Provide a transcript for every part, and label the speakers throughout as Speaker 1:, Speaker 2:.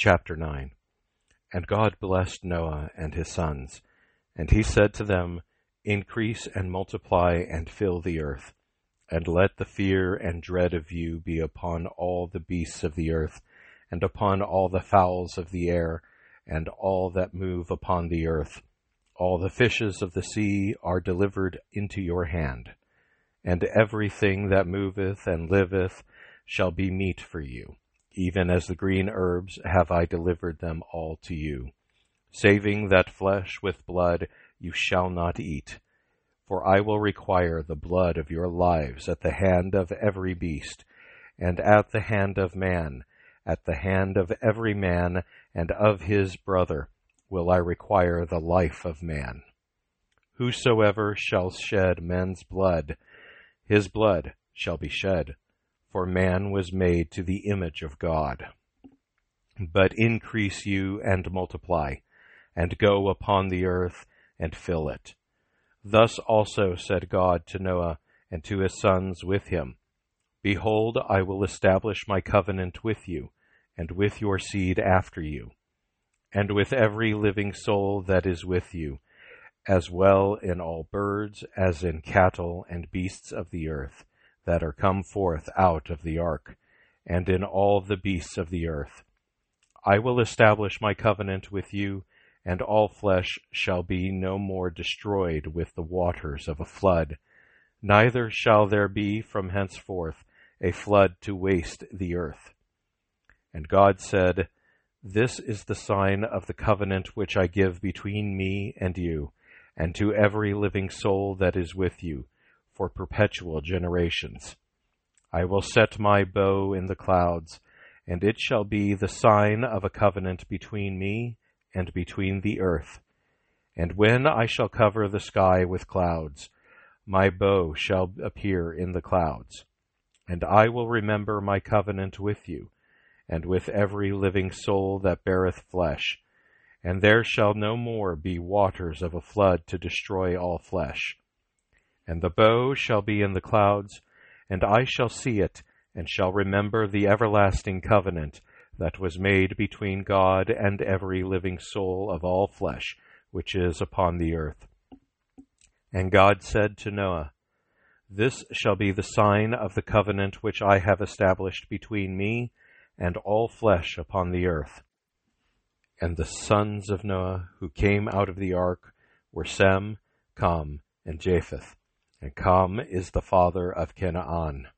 Speaker 1: Chapter 9 And God blessed Noah and his sons, and he said to them, Increase and multiply and fill the earth, and let the fear and dread of you be upon all the beasts of the earth, and upon all the fowls of the air, and all that move upon the earth. All the fishes of the sea are delivered into your hand, and everything that moveth and liveth shall be meat for you even as the green herbs have I delivered them all to you. Saving that flesh with blood you shall not eat. For I will require the blood of your lives at the hand of every beast, and at the hand of man, at the hand of every man, and of his brother will I require the life of man. Whosoever shall shed men's blood, his blood shall be shed for man was made to the image of God. But increase you and multiply, and go upon the earth and fill it. Thus also said God to Noah and to his sons with him Behold, I will establish my covenant with you, and with your seed after you, and with every living soul that is with you, as well in all birds as in cattle and beasts of the earth that are come forth out of the ark, and in all the beasts of the earth. I will establish my covenant with you, and all flesh shall be no more destroyed with the waters of a flood, neither shall there be from henceforth a flood to waste the earth. And God said, This is the sign of the covenant which I give between me and you, and to every living soul that is with you for perpetual generations. I will set my bow in the clouds, and it shall be the sign of a covenant between me and between the earth. And when I shall cover the sky with clouds, my bow shall appear in the clouds. And I will remember my covenant with you, and with every living soul that beareth flesh. And there shall no more be waters of a flood to destroy all flesh. And the bow shall be in the clouds, and I shall see it, and shall remember the everlasting covenant that was made between God and every living soul of all flesh which is upon the earth. And God said to Noah, This shall be the sign of the covenant which I have established between me and all flesh upon the earth. And the sons of Noah who came out of the ark were Sem, Ham, and Japheth. And Ham is the father of Canaan.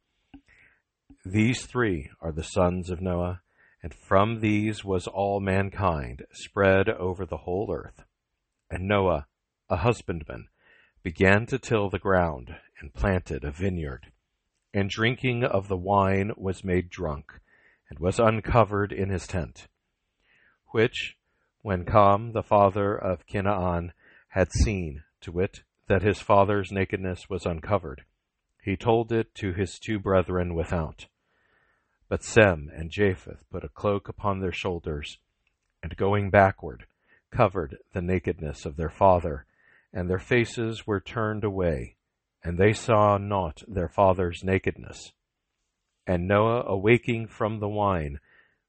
Speaker 1: These three are the sons of Noah, and from these was all mankind spread over the whole earth. And Noah, a husbandman, began to till the ground and planted a vineyard. And drinking of the wine was made drunk, and was uncovered in his tent. Which, when Ham, the father of Canaan, had seen, to wit, that his father's nakedness was uncovered. He told it to his two brethren without. But Sem and Japheth put a cloak upon their shoulders, and going backward, covered the nakedness of their father, and their faces were turned away, and they saw not their father's nakedness. And Noah, awaking from the wine,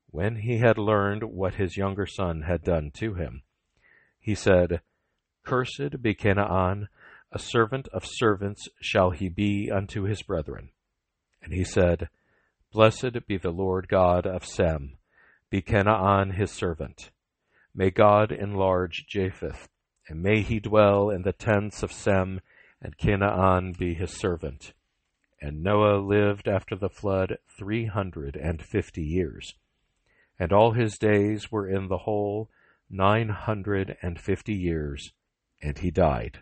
Speaker 1: when he had learned what his younger son had done to him, he said, Cursed be Canaan, a servant of servants shall he be unto his brethren. And he said, Blessed be the Lord God of Sem, be Canaan his servant. May God enlarge Japheth, and may he dwell in the tents of Sem, and Canaan be his servant. And Noah lived after the flood three hundred and fifty years. And all his days were in the whole nine hundred and fifty years, and he died.